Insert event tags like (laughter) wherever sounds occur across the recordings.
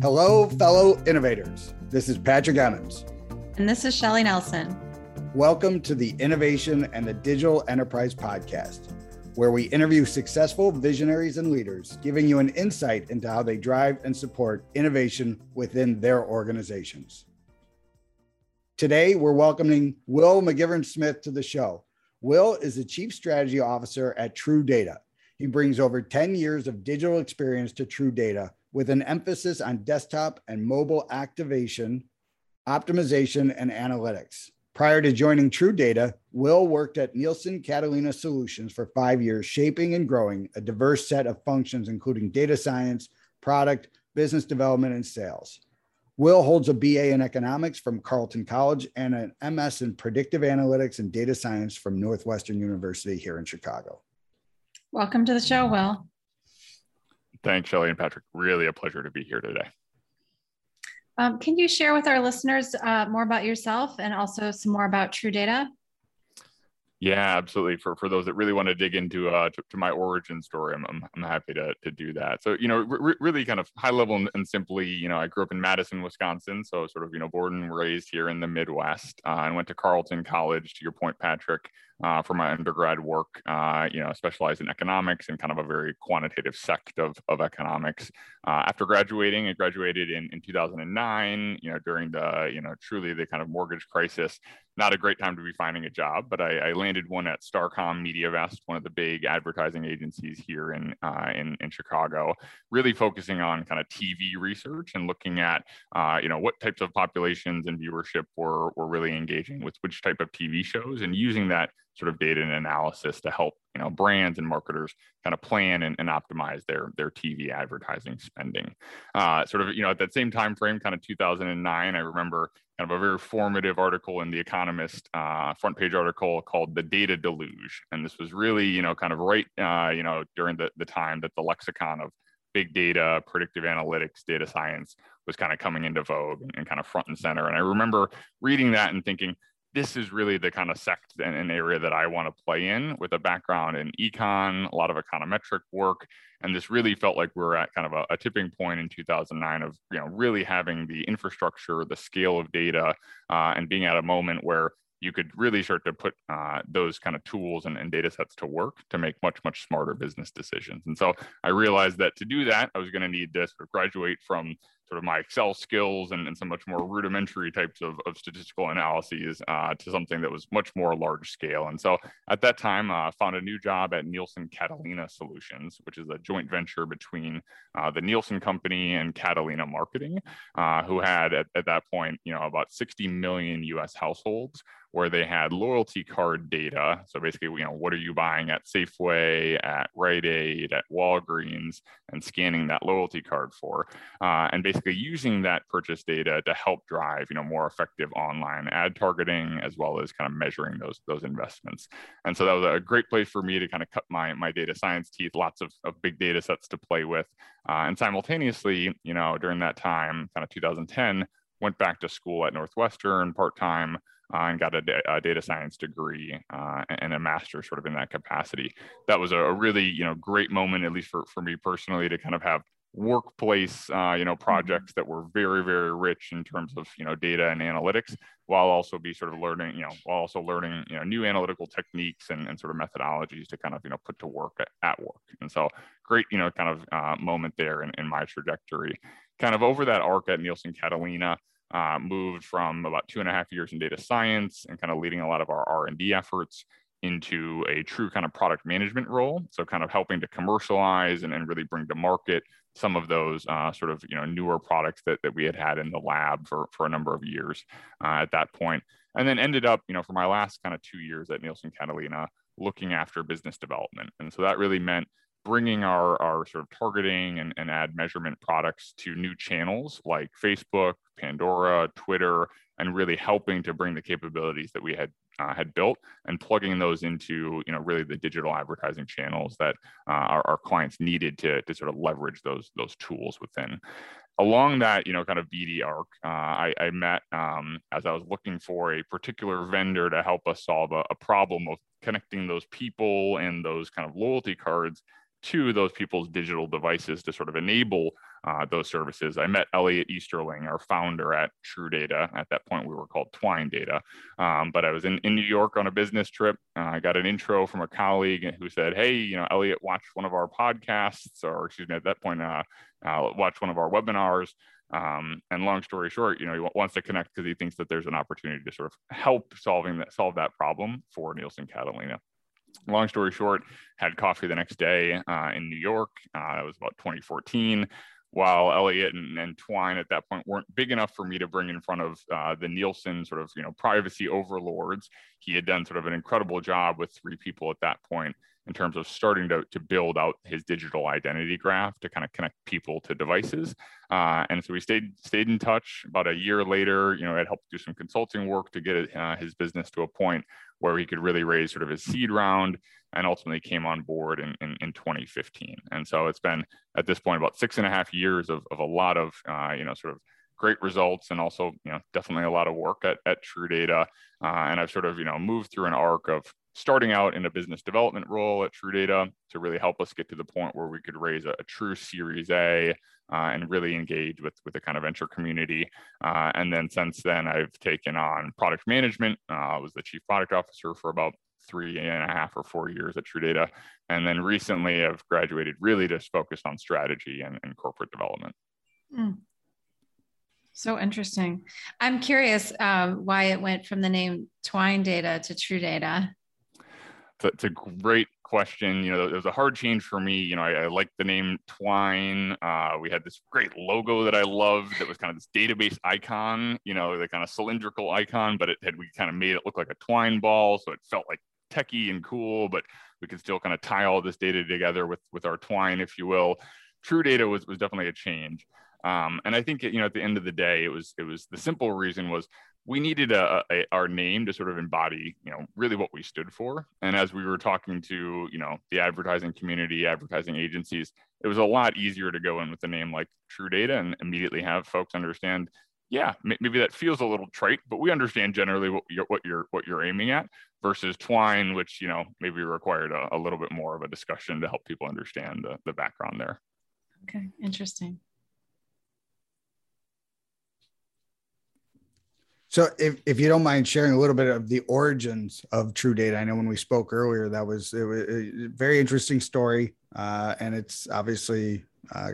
Hello, fellow innovators. This is Patrick Emmons. And this is Shelly Nelson. Welcome to the Innovation and the Digital Enterprise Podcast, where we interview successful visionaries and leaders, giving you an insight into how they drive and support innovation within their organizations. Today, we're welcoming Will McGivern Smith to the show. Will is the Chief Strategy Officer at True Data. He brings over 10 years of digital experience to True Data with an emphasis on desktop and mobile activation, optimization, and analytics. Prior to joining True Data, Will worked at Nielsen Catalina Solutions for five years, shaping and growing a diverse set of functions, including data science, product, business development, and sales. Will holds a BA in economics from Carleton College and an MS in predictive analytics and data science from Northwestern University here in Chicago. Welcome to the show, Will. Thanks, Shelly and Patrick. Really a pleasure to be here today. Um, can you share with our listeners uh, more about yourself and also some more about True Data? Yeah, absolutely. For for those that really want to dig into uh, to, to my origin story, I'm, I'm, I'm happy to to do that. So you know, re- really kind of high level and, and, simply, you know, I grew up in Madison, Wisconsin, so sort of you know born and raised here in the Midwest, uh, and went to Carleton College. To your point, Patrick, uh, for my undergrad work, uh, you know, specialized in economics and kind of a very quantitative sect of, of economics. Uh, after graduating, I graduated in, in 2009, you know, during the, you know, truly the kind of mortgage crisis. Not a great time to be finding a job, but I, I landed one at Starcom MediaVest, one of the big advertising agencies here in, uh, in, in Chicago, really focusing on kind of TV research and looking at, uh, you know, what types of populations and viewership were, were really engaging with which type of TV shows and using that sort of data and analysis to help you know brands and marketers kind of plan and, and optimize their their TV advertising spending. Uh, sort of you know at that same time frame, kind of 2009, I remember kind of a very formative article in The Economist uh, front page article called "The Data Deluge," and this was really you know kind of right uh, you know during the the time that the lexicon of big data, predictive analytics, data science was kind of coming into vogue and, and kind of front and center. And I remember reading that and thinking, this is really the kind of sect and an area that I want to play in with a background in econ, a lot of econometric work. And this really felt like we are at kind of a, a, tipping point in 2009 of, you know, really having the infrastructure, the scale of data, uh, and being at a moment where you could really start to put uh, those kind of tools and, and, data sets to work to make much, much smarter business decisions. And so I realized that to do that, I was going to need to sort of graduate from sort of my Excel skills and, and some much more rudimentary types of, of statistical analyses uh, to something that was much more large scale. And so at that time, I uh, found a new job at Nielsen Catalina Solutions, which is a joint venture between uh, the Nielsen company and Catalina Marketing, uh, who had at, at that point, you know, about 60 million US households where they had loyalty card data. So basically, you know, what are you buying at Safeway, at Rite Aid, at Walgreens, and scanning that loyalty card for, uh, and basically using that purchase data to help drive, you know, more effective online ad targeting as well as kind of measuring those those investments. And so that was a great place for me to kind of cut my my data science teeth. Lots of, of big data sets to play with, uh, and simultaneously, you know, during that time, kind of 2010 went back to school at Northwestern part time and got a, a, data science degree uh, and a master sort of in that capacity. That was a, really you know great moment, at least for, for me personally, to kind of have workplace uh, you know mm-hmm. projects that were very very rich in terms of you know data and analytics while also be sort of learning you know while also learning you know new analytical techniques and, and sort of methodologies to kind of you know put to work at, at work and so great you know kind of uh, moment there in, in my trajectory kind of over that arc at nielsen catalina uh, moved from about two and a half years in data science and kind of leading a lot of our R&D efforts into a true kind of product management role. So kind of helping to commercialize and, and really bring to market some of those uh, sort of you know newer products that, that we had had in the lab for, for a number of years uh, at that point. And then ended up, you know, for my last kind of two years at Nielsen Catalina, looking after business development. And so that really meant bringing our, our sort of targeting and, and ad measurement products to new channels like Facebook, Pandora, Twitter, and really helping to bring the capabilities that we had uh, had built and plugging those into you know really the digital advertising channels that uh, our, our clients needed to, to sort of leverage those those tools within. Along that, you know, kind of BD arc, uh, I, I, met um, as I was looking for a particular vendor to help us solve a, a problem of connecting those people and those kind of loyalty cards to those people's digital devices to sort of enable uh, those services. I met Elliot Easterling, our founder at True Data. At that point, we were called Twine Data. Um, but I was in, in New York on a business trip. Uh, I got an intro from a colleague who said, Hey, you know, Elliot watched one of our podcasts, or excuse me, at that point, uh, uh watched one of our webinars. Um, and long story short, you know, he wants to connect because he thinks that there's an opportunity to sort of help solving that solve that problem for Nielsen Catalina long story short, had coffee the next day uh, in New York. Uh, it was about 2014 while Elliot and, and, Twine at that point weren't big enough for me to bring in front of uh, the Nielsen sort of you know privacy overlords, he had done sort of an incredible job with three people at that point in terms of starting to, to build out his digital identity graph to kind of connect people to devices. Uh, and so we stayed stayed in touch. About a year later, you know, I helped do some consulting work to get uh, his business to a point where he could really raise sort of his seed round and ultimately came on board in, in, in 2015. And so it's been at this point about six and a half years of, of a lot of, uh, you know, sort of great results and also, you know, definitely a lot of work at, at True Data. Uh, and I've sort of, you know, moved through an arc of starting out in a business development role at True Data to really help us get to the point where we could raise a, a true Series A uh, and really engage with, with the kind of venture community. Uh, and then since then, I've taken on product management. Uh, I was the chief product officer for about three and a half or four years at True Data. And then recently I've graduated really just focused on strategy and, and corporate development. Mm. So interesting. I'm curious um, why it went from the name Twine Data to True Data. It's a, great question. You know, it was a hard change for me. You know, I, I like the name Twine. Uh, we had this great logo that I loved that was kind of this database icon, you know, the kind of cylindrical icon, but it had, we kind of made it look like a twine ball. So it felt like techy and cool, but we could still kind of tie all this data together with, with our twine, if you will. True data was, was definitely a change. Um, and I think, you know, at the end of the day, it was, it was the simple reason was we needed a, a, our name to sort of embody, you know, really what we stood for. And as we were talking to, you know, the advertising community, advertising agencies, it was a lot easier to go in with a name like True Data and immediately have folks understand, yeah, maybe that feels a little trite, but we understand generally what you're what you're what you're aiming at versus Twine, which you know maybe required a, a little bit more of a discussion to help people understand the, the background there. Okay, interesting. So, if, if you don't mind sharing a little bit of the origins of True Data, I know when we spoke earlier, that was, it was a very interesting story, uh, and it's obviously uh,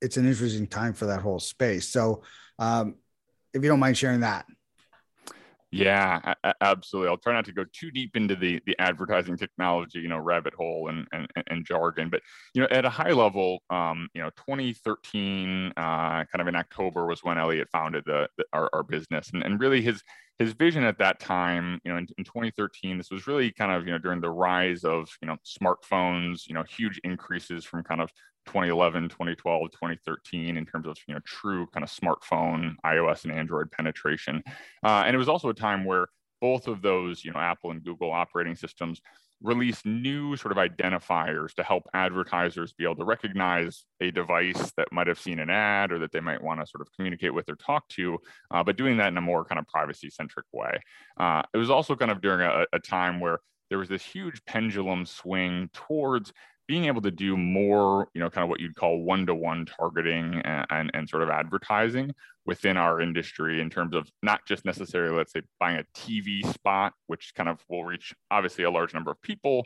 it's an interesting time for that whole space. So, um, if you don't mind sharing that. Yeah, absolutely. I'll try not to go too deep into the the advertising technology, you know, rabbit hole and and, and jargon. But you know, at a high level, um, you know, 2013, uh, kind of in October was when Elliot founded the, the our, our business, and and really his his vision at that time, you know, in, in 2013, this was really kind of you know during the rise of you know smartphones, you know, huge increases from kind of 2011 2012 2013 in terms of you know true kind of smartphone ios and android penetration uh, and it was also a time where both of those you know apple and google operating systems released new sort of identifiers to help advertisers be able to recognize a device that might have seen an ad or that they might want to sort of communicate with or talk to, uh, but doing that in a more kind of privacy centric way. Uh, it was also kind of during a, a time where there was this huge pendulum swing towards being able to do more, you know, kind of what you'd call one-to-one targeting and, and, and, sort of advertising within our industry in terms of not just necessarily, let's say, buying a TV spot, which kind of will reach obviously a large number of people,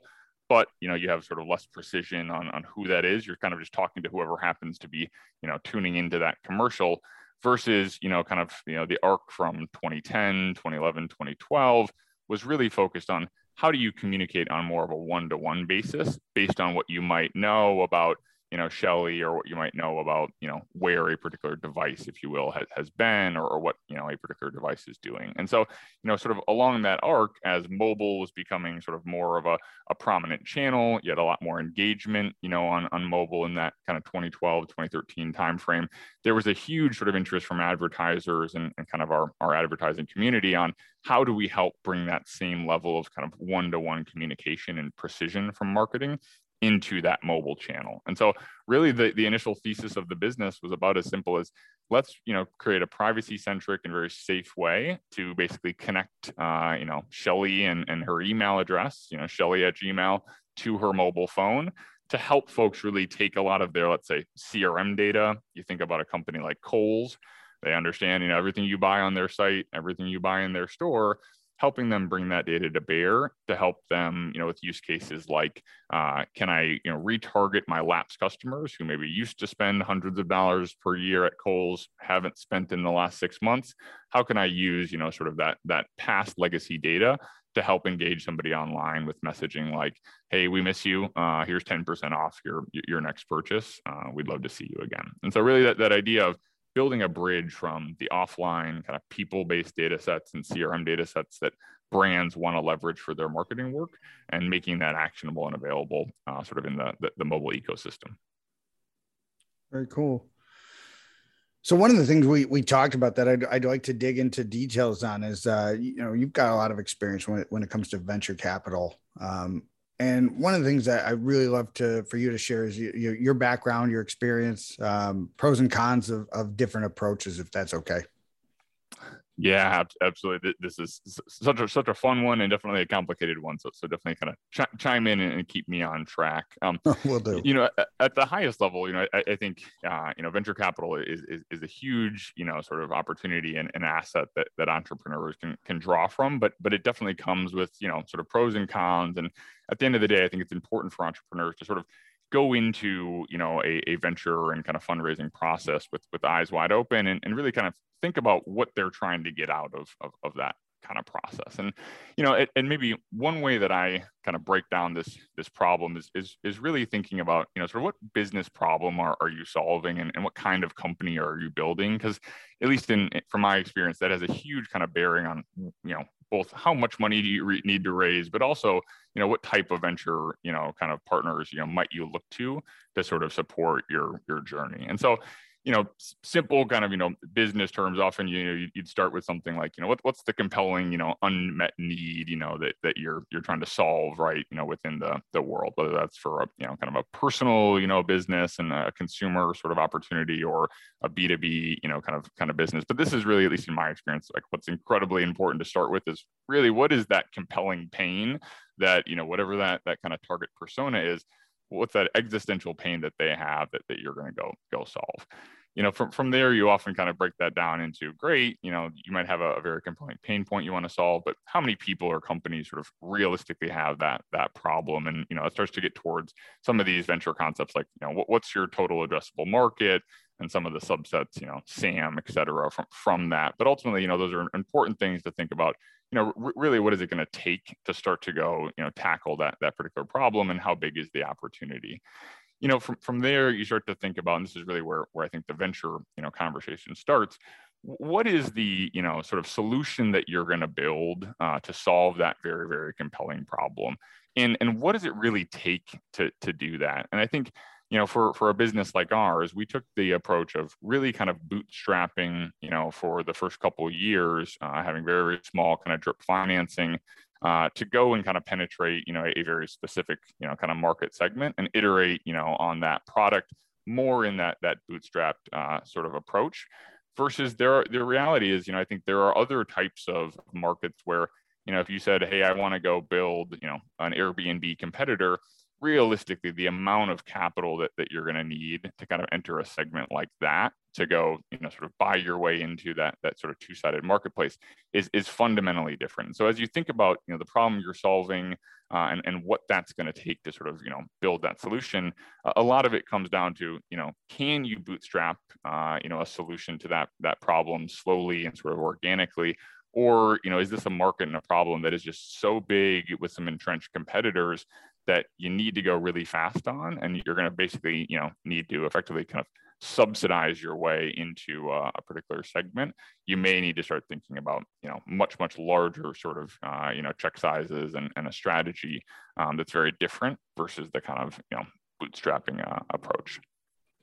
but you know, you have sort of less precision on, on who that is. You're kind of just talking to whoever happens to be, you know, tuning into that commercial versus, you know, kind of, you know, the arc from 2010, 2011, 2012 was really focused on how do you communicate on more of a one-to-one basis based on what you might know about you know Shelly or what you might know about you know where a particular device if you will has, has been or, or what you know a particular device is doing. And so you know sort of along that arc as mobile was becoming sort of more of a, a prominent channel you had a lot more engagement you know on, on mobile in that kind of 2012 2013 timeframe there was a huge sort of interest from advertisers and, and kind of our, our advertising community on how do we help bring that same level of kind of one-to-one communication and precision from marketing into that mobile channel. And so really the, the initial thesis of the business was about as simple as let's you know create a privacy centric and very safe way to basically connect uh, you know Shelly and, and her email address, you know, Shelly at Gmail to her mobile phone to help folks really take a lot of their, let's say, CRM data. You think about a company like Kohl's, they understand, you know, everything you buy on their site, everything you buy in their store, helping them bring that data to bear to help them, you know, with use cases like, uh, can I, you know, retarget my lapsed customers who maybe used to spend hundreds of dollars per year at Kohl's, haven't spent in the last six months? How can I use, you know, sort of that that past legacy data to help engage somebody online with messaging like, "Hey, we miss you. Uh, here's 10% off your your next purchase. Uh, we'd love to see you again." And so, really, that that idea of building a bridge from the offline kind of people-based data sets and CRM data sets that brands want to leverage for their marketing work and making that actionable and available uh, sort of in the, the, the mobile ecosystem. Very cool. So one of the things we we talked about that I'd, I'd like to dig into details on is uh, you know you've got a lot of experience when it, when it comes to venture capital, um, and one of the things that I really love to for you to share is you, your, your background, your experience, um, pros and cons of, of different approaches, if that's okay. Yeah, absolutely. This is such a such a fun one and definitely a complicated one. So so definitely kind of ch- chime in and keep me on track. Um, (laughs) Will do. You know, at, at, the highest level, you know, I, I think uh, you know venture capital is, is, is a huge you know sort of opportunity and an asset that that entrepreneurs can can draw from. But but it definitely comes with you know sort of pros and cons. And at the end of the day, I think it's important for entrepreneurs to sort of go into you know a, a venture and kind of fundraising process with with eyes wide open and, and really kind of think about what they're trying to get out of, of, of that kind of process. And you know it, and maybe one way that i kind of break down this this problem is is, is really thinking about you know sort of what business problem are, are you solving and, and what kind of company are you building? Because at least in eh, from my experience that has a huge kind of bearing on you know both how much money do you re- need to raise but also you know what type of venture you know kind of partners you know might you look to to sort of support your your journey? And so you know, simple kind of, you know, business terms, often, you know, you'd start with something like, you know, what, what's the compelling, you know, unmet need, you know, that, that you're, you're trying to solve, right, you know, within the, the world, whether that's for a, you know, kind of a personal, you know, business and a consumer sort of opportunity or a B2B, you know, kind of, kind of business. But this is really, at least in my experience, like what's incredibly important to start with is really what is that compelling pain that, you know, whatever that, that kind of target persona is, what's that existential pain that they have that, that you're going to go go solve. You know from, from there you often kind of break that down into great you know you might have a, a, very compelling pain point you want to solve but how many people or companies sort of realistically have that that problem? And you know it starts to get towards some of these venture concepts like you know what, what's your total addressable market and some of the subsets you know sam et cetera from from that. But ultimately you know those are important things to think about you know, r- really what is it going to take to start to go, you know, tackle that that particular problem and how big is the opportunity? You know, from from there you start to think about, and this is really where where I think the venture, you know, conversation starts. What is the, you know, sort of solution that you're going to build uh, to solve that very very compelling problem? And and what does it really take to to do that? And I think you know, for for a business like ours, we took the approach of really kind of bootstrapping, you know, for the first couple of years, uh, having very very small kind of drip financing. Uh, to go and kind of penetrate, you know, a, a very specific, you know, kind of market segment and iterate, you know, on that product more in that that bootstrapped uh, sort of approach. Versus there, are, the reality is, you know, I think there are other types of markets where, you know, if you said, hey, I want to go build, you know, an Airbnb competitor, realistically the amount of capital that, that you're going to need to kind of enter a segment like that to go you know sort of buy your way into that that sort of two-sided marketplace is is fundamentally different. So as you think about you know the problem you're solving uh, and, and what that's going to take to sort of you know build that solution a lot of it comes down to you know can you bootstrap uh, you know a solution to that that problem slowly and sort of organically? Or you know is this a market and a problem that is just so big with some entrenched competitors that you need to go really fast on and you're going to basically you know need to effectively kind of subsidize your way into uh, a particular segment. You may need to start thinking about you know much much larger sort of uh, you know check sizes and, and a strategy um, that's very different versus the kind of you know bootstrapping uh, approach.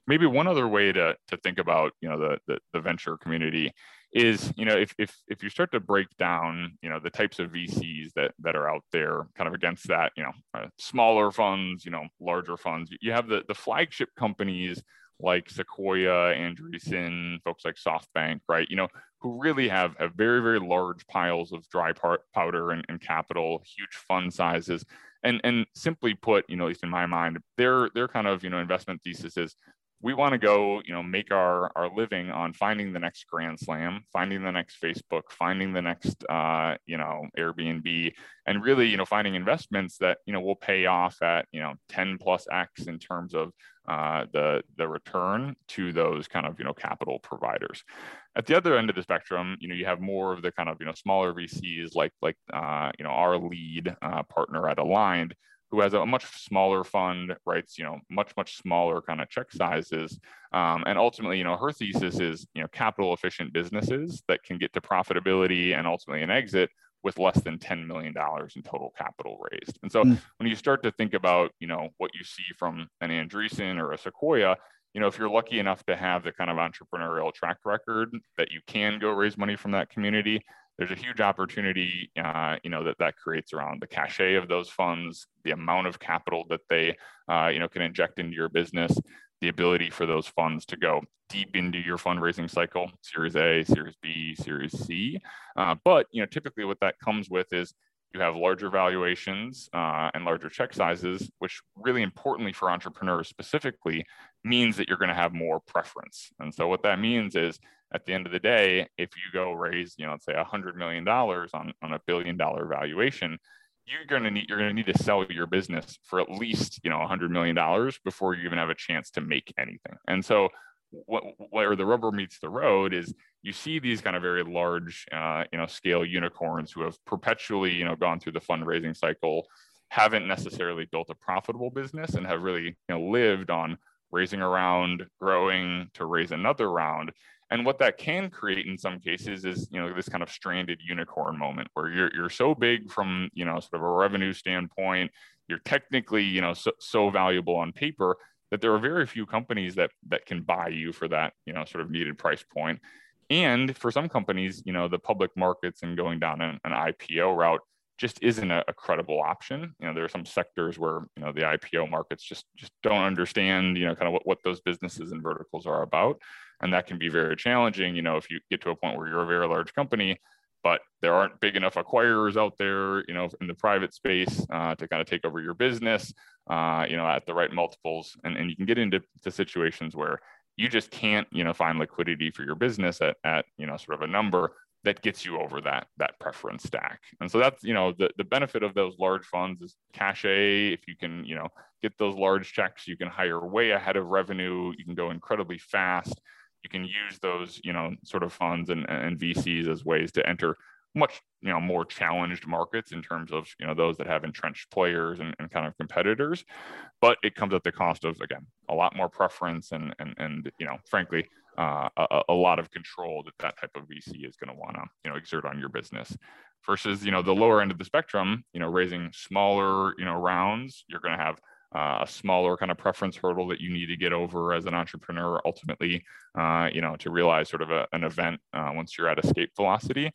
Maybe one other way to, to think about you know the, the, the venture community is you know if if if you start to break down you know the types of VCs that that are out there kind of against that you know uh, smaller funds you know larger funds you have the the flagship companies like Sequoia, Andreessen, folks like SoftBank, right? You know, who really have, have very, very large piles of dry powder and, and capital, huge fund sizes. And, and simply put, you know, at least in my mind, their, their kind of, you know, investment thesis is we want to go, you know, make our, our living on finding the next Grand Slam, finding the next Facebook, finding the next, uh, you know, Airbnb, and really, you know, finding investments that, you know, will pay off at, you know, 10 plus X in terms of uh, the, the return to those kind of, you know, capital providers. At the other end of the spectrum, you know, you have more of the kind of, you know, smaller VCs like, like, uh, you know, our lead uh, partner at Aligned, who has a much smaller fund, writes, you know, much, much smaller kind of check sizes. Um, and ultimately, you know, her thesis is, you know, capital efficient businesses that can get to profitability and ultimately an exit with less than $10 million in total capital raised. And so mm. when you start to think about, you know, what you see from an Andreessen or a Sequoia, you know, if you're lucky enough to have the kind of entrepreneurial track record that you can go raise money from that community, there's a huge opportunity, uh, you know, that that creates around the cachet of those funds, the amount of capital that they, uh, you know, can inject into your business, the ability for those funds to go deep into your fundraising cycle, Series A, Series B, Series C. Uh, but you know, typically what that comes with is you have larger valuations uh, and larger check sizes, which really importantly for entrepreneurs specifically means that you're going to have more preference. And so what that means is at the end of the day, if you go raise, you know, let's say a hundred million dollars on, on a billion dollar valuation, you're going to need you're going to need to sell your business for at least you know a hundred million dollars before you even have a chance to make anything. And so what, where the rubber meets the road is you see these kind of very large uh, you know scale unicorns who have perpetually you know gone through the fundraising cycle haven't necessarily built a profitable business and have really you know lived on raising a round growing to raise another round. And what that can create in some cases is you know this kind of stranded unicorn moment where you're you're so big from you know sort of a revenue standpoint you're technically you know so, so valuable on paper that there are very few companies that that can buy you for that you know sort of needed price point. And for some companies you know the public markets and going down an, an ipo route just isn't a, a, credible option. You know there are some sectors where you know the ipo markets just just don't understand you know kind of what, what those businesses and verticals are about. And that can be very challenging you know if you get to a point where you're a very large company but there aren't big enough acquirers out there, you know, in the private space uh, to kind of take over your business, uh, you know, at the right multiples. And, and you can get into situations where you just can't, you know, find liquidity for your business at, at, you know, sort of a number that gets you over that, that preference stack. And so that's, you know, the, the benefit of those large funds is cachet. If you can, you know, get those large checks, you can hire way ahead of revenue. You can go incredibly fast you can use those, you know, sort of funds and, and VCs as ways to enter much, you know, more challenged markets in terms of, you know, those that have entrenched players and, and kind of competitors. But it comes at the cost of, again, a lot more preference and, and, and you know, frankly, uh, a, a, lot of control that that type of VC is going to want to, you know, exert on your business versus, you know, the lower end of the spectrum, you know, raising smaller, you know, rounds, you're going to have uh, a smaller kind of preference hurdle that you need to get over as an entrepreneur ultimately uh, you know to realize sort of a, an event uh, once you're at escape velocity.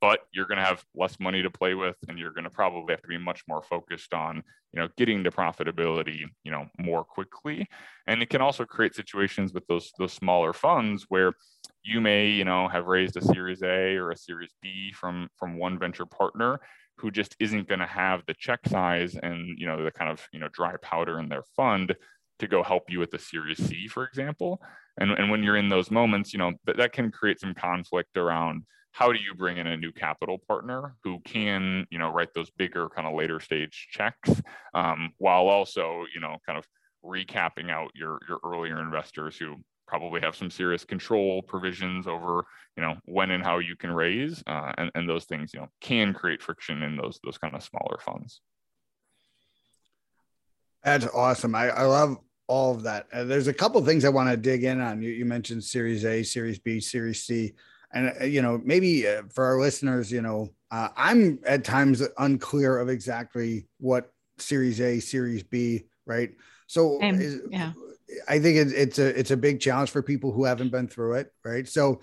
But you're going to have less money to play with and you're going to probably have to be much more focused on you know getting to profitability you know more quickly. And it can also create situations with those those smaller funds where you may you know have raised a series a or a series b from from one venture partner who just isn't going to have the check size and you know the kind of you know dry powder in their fund to go help you with the series c for example. And, and when you're in those moments you know that, that can create some conflict around how do you bring in a new capital partner who can you know write those bigger kind of later stage checks um, while also you know kind of recapping out your your earlier investors who probably have some serious control provisions over you know when and how you can raise uh, and, and those things you know can create friction in those those kind of smaller funds. That's awesome. I, I love all of that. Uh, there's a couple things i want to dig in on. You, you mentioned series a series b series c. And uh, you know maybe uh, for our listeners you know uh, i'm at times unclear of exactly what series a series b right? So is, yeah I think it's it's a it's a big challenge for people who haven't been through it, right? So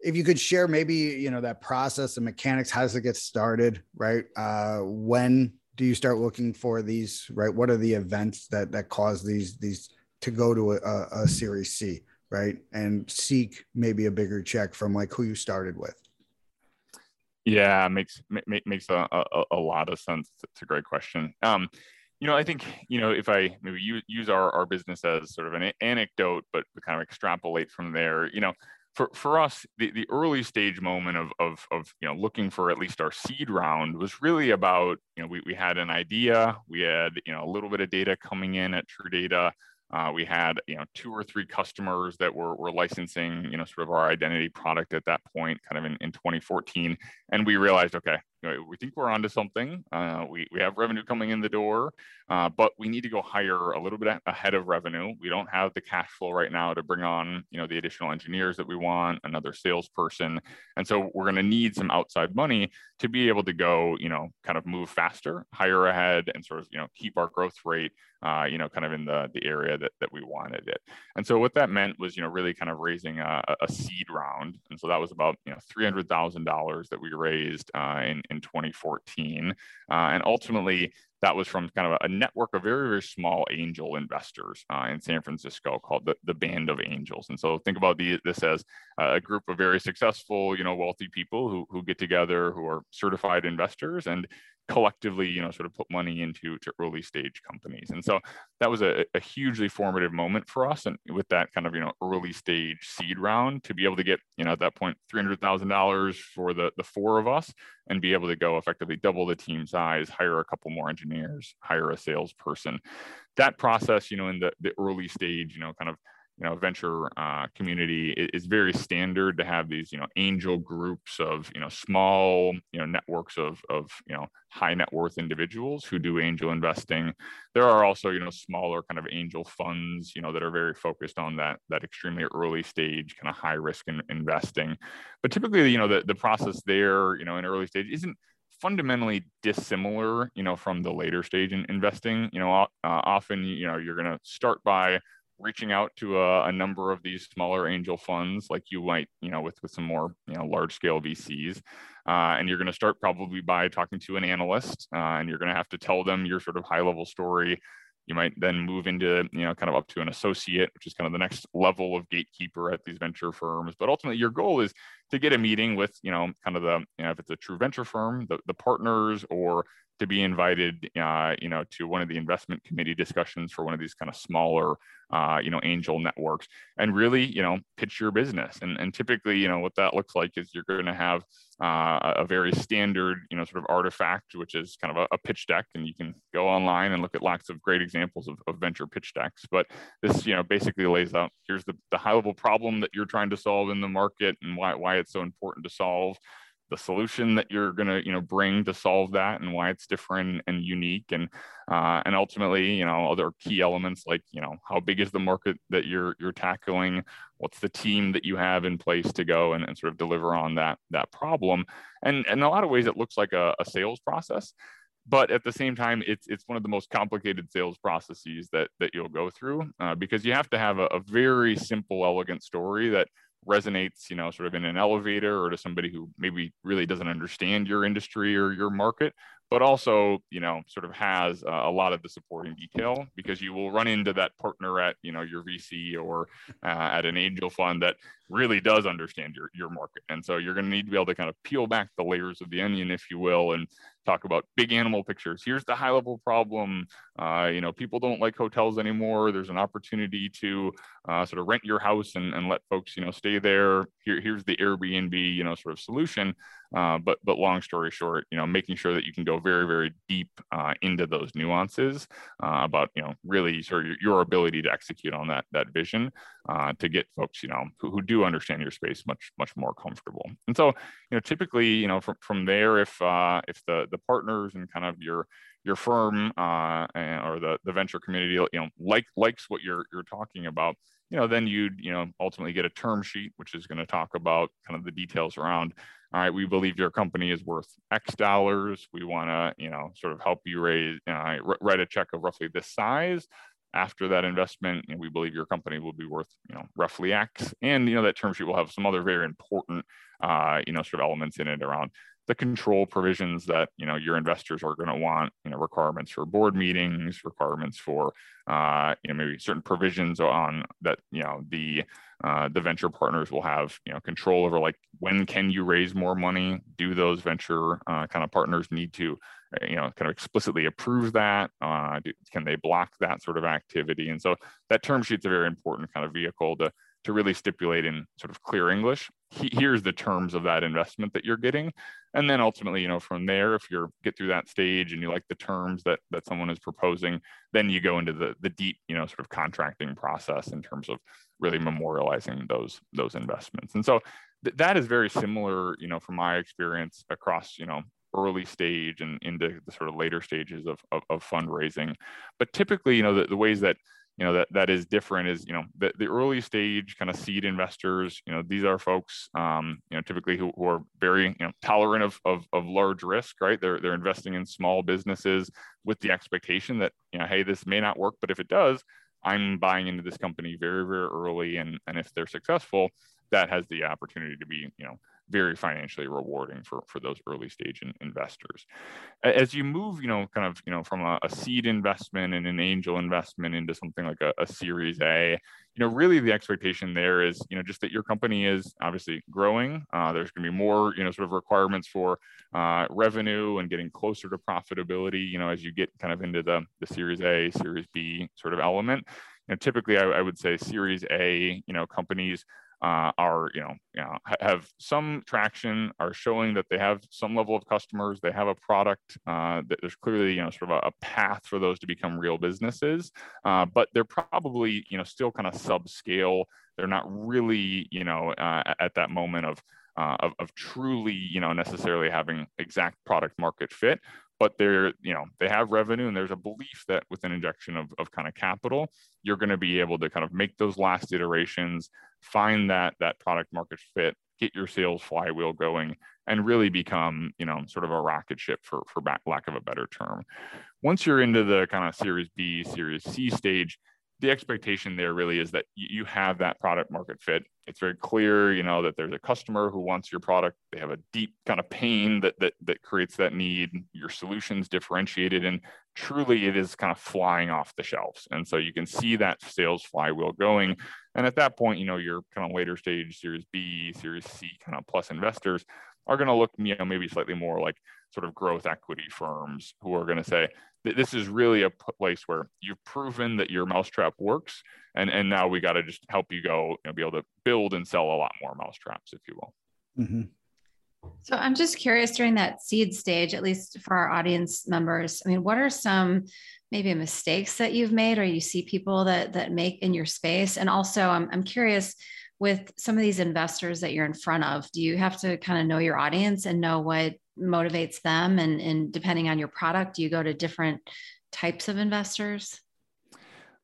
if you could share maybe you know that process and mechanics how does it get started right? Uh, when do you start looking for these right? What are the events that that cause these these to go to a, a series c right? And seek maybe a bigger check from like who you started with. Yeah makes makes a, a, a lot of sense. It's a great question. Um you know i think you know if i maybe use our, our business as sort of an anecdote but kind of extrapolate from there you know for, for us, the, the early stage moment of, of, of, you know, looking for at least our seed round was really about, you know, we, we had an idea, we had, you know, a little bit of data coming in at True Data. Uh, we had, you know, two or three customers that were, were licensing, you know, sort of our identity product at that point, kind of in, in 2014. And we realized, okay, we think we're onto something. Uh, we, we have revenue coming in the door, uh, but we need to go hire a little bit ahead of revenue. We don't have the cash flow right now to bring on, you know, the additional engineers that we want, another salesperson. And so we're going to need some outside money to be able to go, you know, kind of move faster, hire ahead and sort of, you know, keep our growth rate, uh, you know, kind of in the, the area that, that we wanted it. And so what that meant was, you know, really kind of raising a, a seed round. And so that was about, you know, $300,000 that we raised uh, in, in 2014. Uh, and ultimately, that was from kind of a network of very, very small angel investors uh, in San Francisco called the, the Band of Angels. And so think about the, this as a group of very successful, you know, wealthy people who, who get together, who are certified investors and collectively, you know, sort of put money into to early stage companies. And so that was a, a hugely formative moment for us. And with that kind of, you know, early stage seed round to be able to get, you know, at that point, $300,000 for the, the four of us and be able to go effectively double the team size, hire a couple more engineers, hire a salesperson. That process, you know, in the, the early stage, you know, kind of you know venture uh, community is very standard to have these you know angel groups of you know small you know networks of of you know high net worth individuals who do angel investing there are also you know smaller kind of angel funds you know that are very focused on that that extremely early stage kind of high risk in investing but typically you know the, the process there you know in early stage isn't fundamentally dissimilar you know from the later stage in investing you know uh, often you know you're going to start by reaching out to a, a, number of these smaller angel funds like you might you know with with some more you know large scale vcs uh, and you're going to start probably by talking to an analyst uh, and you're going to have to tell them your sort of high level story. You might then move into you know kind of up to an associate which is kind of the next level of gatekeeper at these venture firms. But ultimately your goal is to get a meeting with you know kind of the you know if it's a true venture firm the, the partners or to be invited, uh, you know, to one of the investment committee discussions for one of these kind of smaller, uh, you know, angel networks, and really, you know, pitch your business. And and typically, you know, what that looks like is you're going to have uh, a very standard, you know, sort of artifact, which is kind of a, a, pitch deck, and you can go online and look at lots of great examples of, of venture pitch decks. But this, you know, basically lays out here's the, the high level problem that you're trying to solve in the market and why why it's so important to solve the solution that you're going to you know bring to solve that and why it's different and unique and uh, and ultimately you know other key elements like you know how big is the market that you're you're tackling? What's the team that you have in place to go and, and sort of deliver on that that problem? And, and in a lot of ways it looks like a, a sales process but at the same time it's it's one of the most complicated sales processes that that you'll go through uh, because you have to have a, a, very simple elegant story that resonates, you know, sort of in an elevator or to somebody who maybe really doesn't understand your industry or your market, but also, you know, sort of has a lot of the supporting detail because you will run into that partner at, you know, your VC or uh, at an angel fund that really does understand your, your market. And so you're going to need to be able to kind of peel back the layers of the onion, if you will, and talk about big animal pictures. Here's the high level problem. Uh, you know, people don't like hotels anymore. There's an opportunity to uh, sort of rent your house and, and let folks, you know, stay there. Here, here's the Airbnb, you know, sort of solution. Uh, but but long story short, you know, making sure that you can go very very deep uh, into those nuances uh, about you know really sort of your, your, ability to execute on that that vision uh, to get folks you know who, who do understand your space much much more comfortable. And so you know typically you know from from there if uh, if the the partners and kind of your your firm uh, or the, the venture community, you know, like likes what you're you're talking about, you know, then you'd you know ultimately get a term sheet, which is going to talk about kind of the details around. All right, we believe your company is worth X dollars. We want to you know sort of help you raise, uh, write a check of roughly this size after that investment, know, we believe your company will be worth, you know, roughly X. And, you know, that term sheet will have some other very important, uh, you know, sort of elements in it around the control provisions that you know your investors are going to want you know requirements for board meetings requirements for uh, you know maybe certain provisions on that you know the uh, the venture partners will have you know control over like when can you raise more money do those venture uh, kind of partners need to you know kind of explicitly approve that uh, do, can they block that sort of activity and so that term sheet's a very important kind of vehicle to to really stipulate in sort of clear English, he, here's the terms of that investment that you're getting. And then ultimately, you know, from there, if you get through that stage and you like the terms that that someone is proposing, then you go into the the deep, you know, sort of contracting process in terms of really memorializing those those investments. And so th- that is very similar, you know, from my experience across, you know, early stage and into the sort of later stages of, of, of fundraising. But typically, you know, the, the ways that you know that that is different is you know the, the early stage kind of seed investors you know these are folks um, you know typically who, who, are very you know tolerant of, of, of large risk right they're they're investing in small businesses with the expectation that you know hey this may not work but if it does i'm buying into this company very very early and and if they're successful that has the opportunity to be you know very financially rewarding for, for those early stage in, investors. As you move, you know, kind of, you know, from a, a seed investment and an angel investment into something like a, a, Series A, you know, really the expectation there is, you know, just that your company is obviously growing. Uh, there's going to be more, you know, sort of requirements for uh, revenue and getting closer to profitability. You know, as you get kind of into the the Series A, Series B sort of element. You know, typically, I, I would say Series A, you know, companies uh, are you know, you know have some traction, are showing that they have some level of customers, they have a product uh, that there's clearly you know sort of a, a, path for those to become real businesses, uh, but they're probably you know still kind of subscale. They're not really you know uh, at that moment of, uh, of of truly you know necessarily having exact product market fit but they're you know they have revenue and there's a belief that with an injection of, of kind of capital you're going to be able to kind of make those last iterations find that that product market fit get your sales flywheel going and really become you know sort of a rocket ship for for back, lack of a better term. Once you're into the kind of series b series c stage the expectation there really is that you have that product market fit. It's very clear, you know, that there's a customer who wants your product. They have a deep kind of pain that that that creates that need. Your solution's differentiated, and truly, it is kind of flying off the shelves. And so you can see that sales flywheel going. And at that point, you know, your kind of later stage Series B, Series C, kind of plus investors are going to look, you know, maybe slightly more like sort of growth equity firms who are going to say, this is really a place where you've proven that your mousetrap works and and now we got to just help you go you know, be able to build and sell a lot more mousetraps if you will mm-hmm. so i'm just curious during that seed stage at least for our audience members i mean what are some maybe mistakes that you've made or you see people that that make in your space and also i'm, I'm curious with some of these investors that you're in front of do you have to kind of know your audience and know what motivates them and, and depending on your product you go to different types of investors?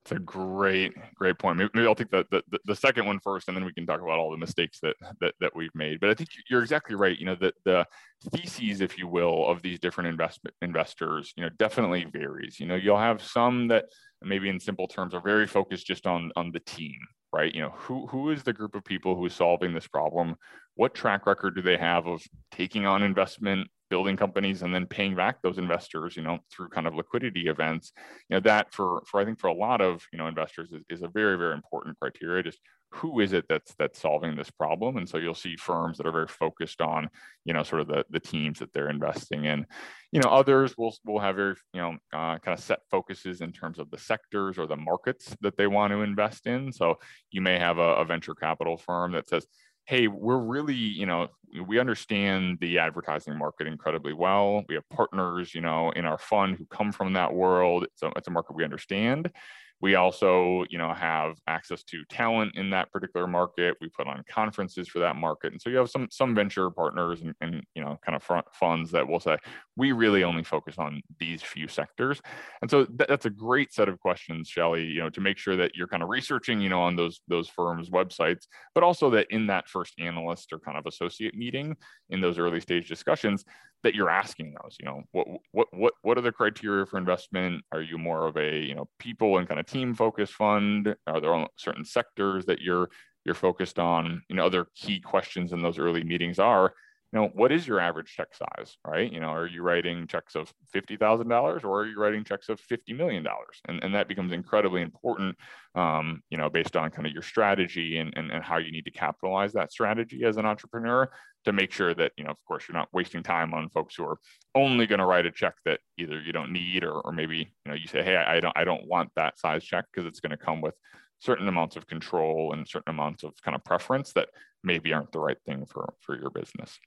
It's a great great point. Maybe, maybe i'll take the, the, the second one first and then we can talk about all the mistakes that that, that we've made. But i think you're exactly right. You know the, the theses if you will of these different investment investors you know definitely varies. You know you'll have some that maybe in simple terms are very focused just on on the team right? You know who who is the group of people who is solving this problem? What track record do they have of taking on investment building companies and then paying back those investors you know through kind of liquidity events? You know that for for i think for a lot of you know investors is, is a very very important criteria. Just who is it that's that's solving this problem? And so you'll see firms that are very focused on you know sort of the, the teams that they're investing in. You know others will will have very you know uh, kind of set focuses in terms of the sectors or the markets that they want to invest in. So you may have a, a venture capital firm that says hey we're really you know we understand the advertising market incredibly well. We have partners you know in our fund who come from that world. A, it's a market we understand we also, you know, have access to talent in that particular market. We put on conferences for that market, and so you have some some venture partners and, and you know kind of funds that will say we really only focus on these few sectors. And so th- that's a great set of questions, Shelly. You know, to make sure that you're kind of researching, you know, on those those firms' websites, but also that in that first analyst or kind of associate meeting in those early stage discussions, that you're asking those you know what what what what are the criteria for investment are you more of a you know people and kind of team focused fund are there certain sectors that you're you're focused on you know other key questions in those early meetings are you know, what is your average check size, right? You know, are you writing checks of $50,000 or are you writing checks of $50 million? And, and that becomes incredibly important, um, you know, based on kind of your strategy and, and, and how you need to capitalize that strategy as an entrepreneur to make sure that, you know, of course, you're not wasting time on folks who are only going to write a check that either you don't need or, or maybe, you know, you say, hey, I don't, I don't want that size check because it's going to come with certain amounts of control and certain amounts of kind of preference that maybe aren't the right thing for for your business.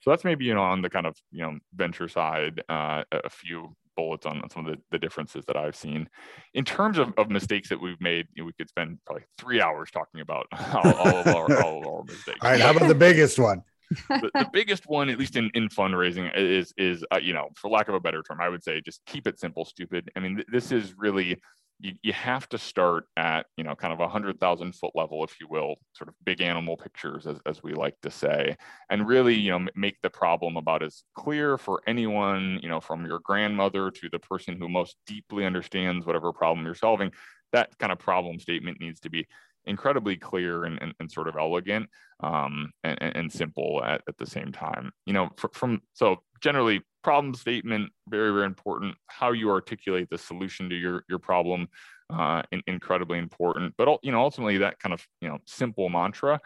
So that's maybe you know on the kind of you know venture side uh, a few bullets on, some of the, the differences that i've seen. In terms of, of mistakes that we've made you know, we could spend probably three hours talking about (laughs) all, all of our all of our mistakes. All right how about the biggest one? The, the, biggest one, at least in, in fundraising, is is uh, you know, for lack of a better term, I would say just keep it simple, stupid. I mean, th- this is really you, you have to start at you know kind of a hundred thousand foot level if you will sort of big animal pictures as, as we like to say and really you know make the problem about as clear for anyone you know from your grandmother to the person who most deeply understands whatever problem you're solving that kind of problem statement needs to be incredibly clear and, and, and sort of elegant um, and, and, simple at, at the same time. You know, for, from so generally problem statement very very important. How you articulate the solution to your your problem uh, in, incredibly important. But you know, ultimately that kind of you know simple mantra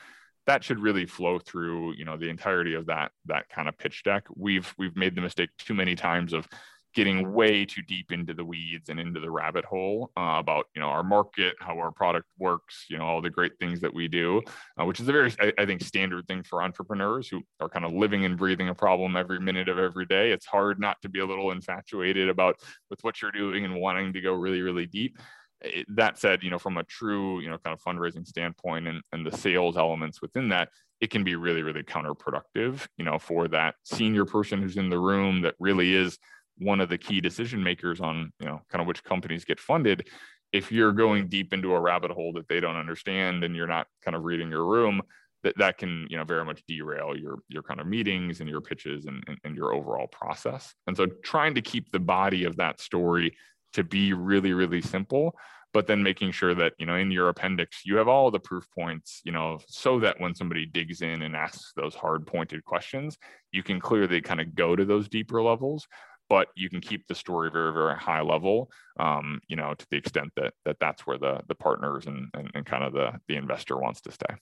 that should really flow through you know the entirety of that that kind of pitch deck. We've we've made the mistake too many times of getting way too deep into the weeds and into the rabbit hole uh, about you know our market how our product works you know all the great things that we do uh, which is a very I, I, think standard thing for entrepreneurs who are kind of living and breathing a problem every minute of every day. It's hard not to be a little infatuated about with what you're doing and wanting to go really really deep. It, that said you know from a true you know kind of fundraising standpoint and, and the sales elements within that it can be really really counterproductive you know for that senior person who's in the room that really is one of the key decision makers on you know kind of which companies get funded. If you're going deep into a rabbit hole that they don't understand and you're not kind of reading your room that that can you know very much derail your your kind of meetings and your pitches and, and, and your overall process. And so trying to keep the body of that story to be really really simple but then making sure that you know in your appendix you have all the proof points you know so that when somebody digs in and asks those hard pointed questions you can clearly kind of go to those deeper levels but you can keep the story very very high level um, you know to the extent that that that's where the the partners and and, and kind of the the investor wants to stay.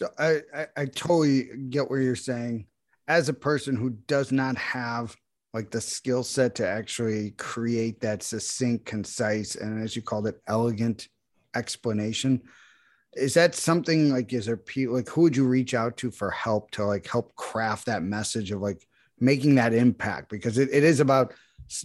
So I, I i totally get what you're saying. As a person who does not have like the skill set to actually create that succinct concise and as you called it elegant explanation is that something like is there people like who would you reach out to for help to like help craft that message of like making that impact because it, it is about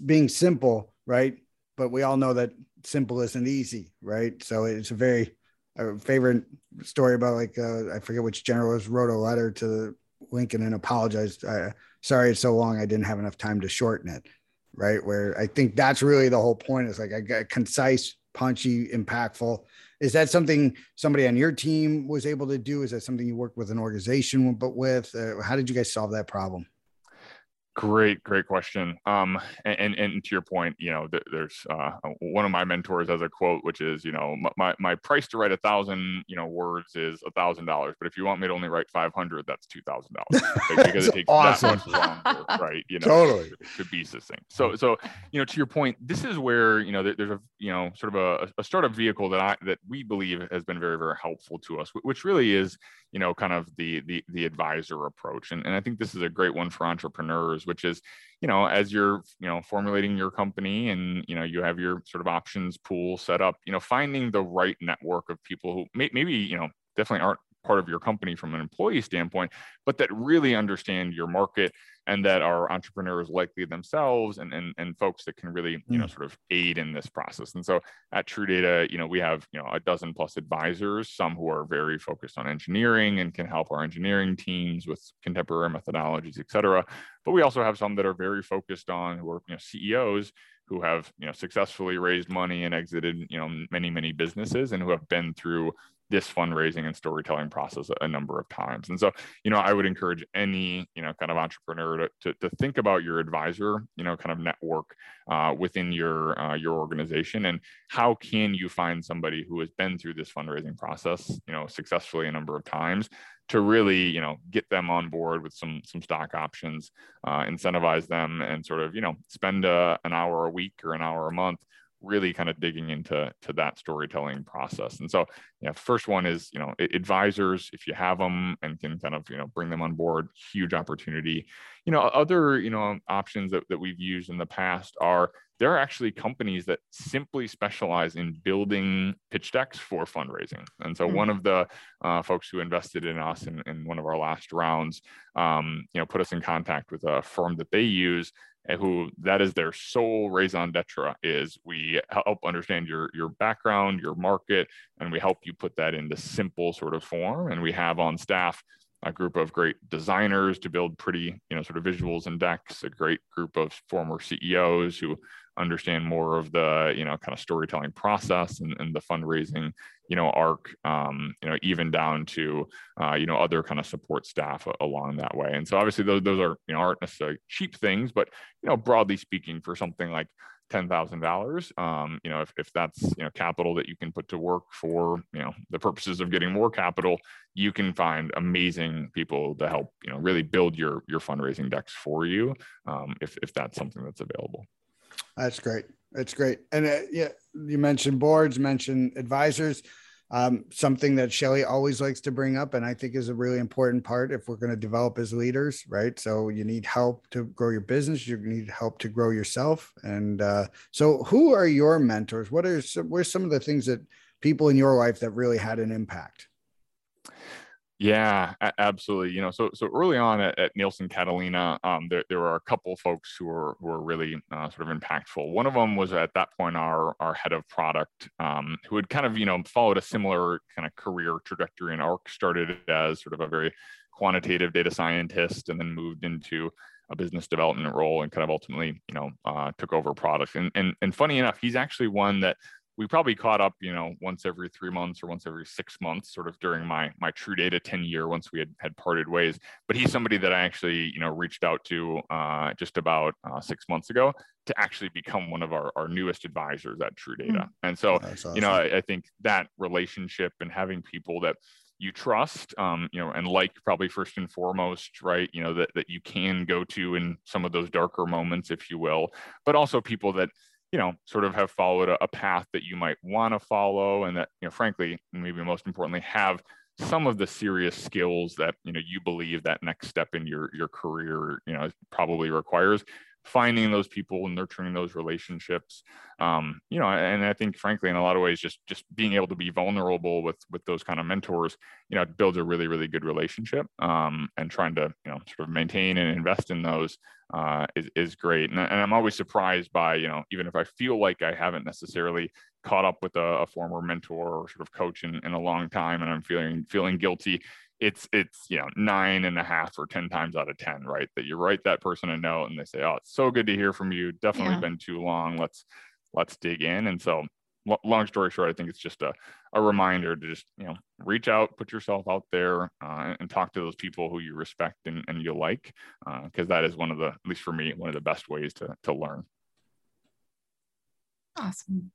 being simple, right? But we all know that simple isn't easy, right? So it's a very a favorite story about like uh, I forget which generalist wrote a letter to Lincoln and apologized. Uh, sorry, it's so long. I didn't have enough time to shorten it, right? Where I think that's really the whole point. Is like I got concise, punchy, impactful. Is that something somebody on your team was able to do? Is that something you worked with an organization but with? Uh, how did you guys solve that problem? Great, great question. Um, and, and to your point, you know, there's uh, one of my mentors has a quote, which is, you know, my, my price to write a thousand, you know, words is a thousand dollars, but if you want me to only write 500, that's $2,000 because (laughs) it takes awesome. that much longer, (laughs) right? You know, totally to, to be succinct. So, so, you know, to your point, this is where, you know, there, there's a, you know, sort of a, a startup vehicle that I, that we believe has been very, very helpful to us, which really is, you know, kind of the, the, the advisor approach. And, and I think this is a great one for entrepreneurs which is you know as you're you know formulating your company and you know you have your sort of options pool set up you know finding the right network of people who may, maybe you know definitely aren't part of your company from an employee standpoint, but that really understand your market and that are entrepreneurs likely themselves and, and, and folks that can really, you know, mm. sort of aid in this process. And so at True Data, you know, we have, you know, a dozen plus advisors, some who are very focused on engineering and can help our engineering teams with contemporary methodologies, et cetera. But we also have some that are very focused on who are, you know, CEOs who have you know successfully raised money and exited you know many many businesses and who have been through this fundraising and storytelling process a, number of times. And so, you know, I would encourage any, you know, kind of entrepreneur to, to, to think about your advisor, you know, kind of network uh, within your uh, your organization and how can you find somebody who has been through this fundraising process, you know, successfully a number of times to really, you know, get them on board with some some stock options, uh, incentivize them, and sort of, you know, spend a, uh, an hour a week or an hour a month really kind of digging into to that storytelling process. And so, yeah, first one is you know advisors if you have them and can kind of you know bring them on board, huge opportunity. You know, other you know options that, that we've used in the past are there are actually companies that simply specialize in building pitch decks for fundraising. And so mm-hmm. one of the uh, folks who invested in us in, in one of our last rounds, um, you know, put us in contact with a firm that they use who that is their sole raison d'etre is we help understand your your background your market and we help you put that into simple sort of form. And we have on staff a group of great designers to build pretty you know sort of visuals and decks a great group of former ceos who understand more of the you know kind of storytelling process and, and the fundraising you know arc um, you know even down to uh, you know other kind of support staff along that way and so obviously those, those are you know aren't necessarily cheap things but you know broadly speaking for something like ten thousand um, dollars. You know, if, if that's you know capital that you can put to work for you know the purposes of getting more capital, you can find amazing people to help you know really build your your fundraising decks for you um, if if that's something that's available. That's great. That's great. And uh, yeah, you mentioned boards, mentioned advisors. Um, something that Shelly always likes to bring up, and I think is a really important part if we're going to develop as leaders, right? So you need help to grow your business. You need help to grow yourself. And uh, so, who are your mentors? What are some, what are some of the things that people in your life that really had an impact? Yeah, absolutely. You know, so so early on at, at Nielsen Catalina, um, there, there were a couple folks who were who were really uh, sort of impactful. One of them was at that point our our head of product, um, who had kind of you know followed a similar kind of career trajectory and arc. Started as sort of a very quantitative data scientist, and then moved into a business development role, and kind of ultimately you know uh, took over product. And and and funny enough, he's actually one that we probably caught up, you know, once every three months or once every six months, sort of during my my True Data 10 year once we had had parted ways. But he's somebody that I actually, you know, reached out to uh, just about uh, six months ago to actually become one of our, our newest advisors at True Data. Mm. And so, awesome. you know, I, I, think that relationship and having people that you trust, um, you know, and like probably first and foremost, right, you know, that, that you can go to in some of those darker moments, if you will, but also people that, you know sort of have followed a, a path that you might want to follow and that you know frankly maybe most importantly have some of the serious skills that you know you believe that next step in your your career you know probably requires finding those people and nurturing those relationships. Um, you know and i think frankly in a lot of ways just just being able to be vulnerable with with those kind of mentors you know builds a really really good relationship um, and trying to you know sort of maintain and invest in those uh, is, is great. And, and i'm always surprised by you know even if i feel like i haven't necessarily caught up with a, a former mentor or sort of coach in, in a long time and i'm feeling feeling guilty it's it's you know nine and a half or ten times out of ten right that you write that person a note and they say oh it's so good to hear from you. Definitely yeah. been too long. Let's let's dig in. And so long story short i think it's just a, a reminder to just you know reach out put yourself out there uh, and talk to those people who you respect and, and you like because uh, that is one of the at least for me one of the best ways to to learn awesome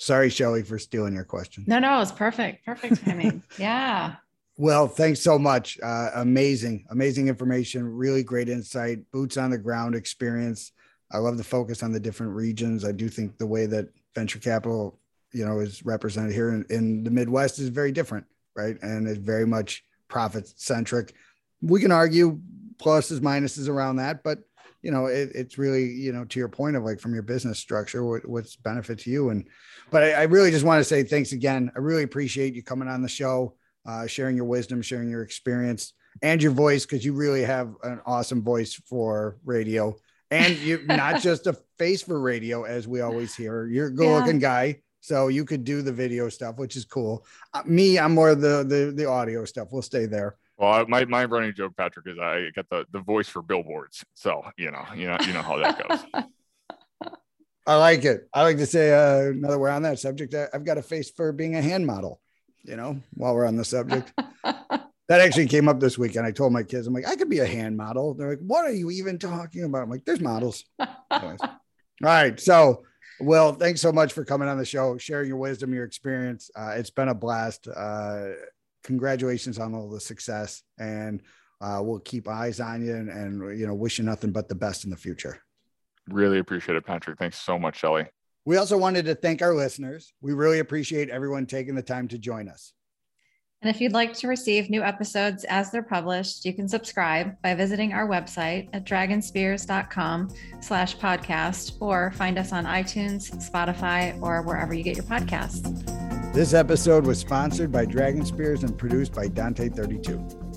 Sorry, Shelly, for stealing your question. No, no, it's perfect. Perfect timing. (laughs) yeah. Well, thanks so much. Uh, amazing, amazing information. Really great insight. Boots on the ground experience. I love the focus on the different regions. I do think the way that venture capital, you know, is represented here in, in the Midwest is very different, right? And it's very much profit centric. We can argue pluses, minuses around that, but you know, it, it's really, you know, to your point of like from your business structure, what, what's benefit to you. And, but I, I, really just want to say thanks again. I really appreciate you coming on the show, uh, sharing your wisdom, sharing your experience and your voice, because you really have an awesome voice for radio. And you're not (laughs) just a face for radio, as we always hear. You're a good looking yeah. guy. So you could do the video stuff, which is cool. Uh, me, I'm more the, the the audio stuff. We'll stay there. Well, my, my running joke, Patrick, is I got the, the voice for billboards. So, you know, you know, you know how that goes. (laughs) I like it. I like to say uh, another way on that subject. I've got a face for being a hand model. You know, while we're on the subject, (laughs) that actually came up this week, and I told my kids, I'm like, I could be a hand model. They're like, What are you even talking about? I'm like, There's models. (laughs) All right, so Will, thanks so much for coming on the show, sharing your wisdom, your experience. Uh, it's been a blast. Uh, congratulations on all the success, and uh, we'll keep eyes on you and, and you know wish you nothing but the best in the future. Really appreciate it, Patrick. Thanks so much, Shelly. We also wanted to thank our listeners. We really appreciate everyone taking the time to join us. And if you'd like to receive new episodes as they're published, you can subscribe by visiting our website at dragonspears.com slash podcast or find us on iTunes, Spotify, or wherever you get your podcasts. This episode was sponsored by Dragon Spears and produced by Dante32.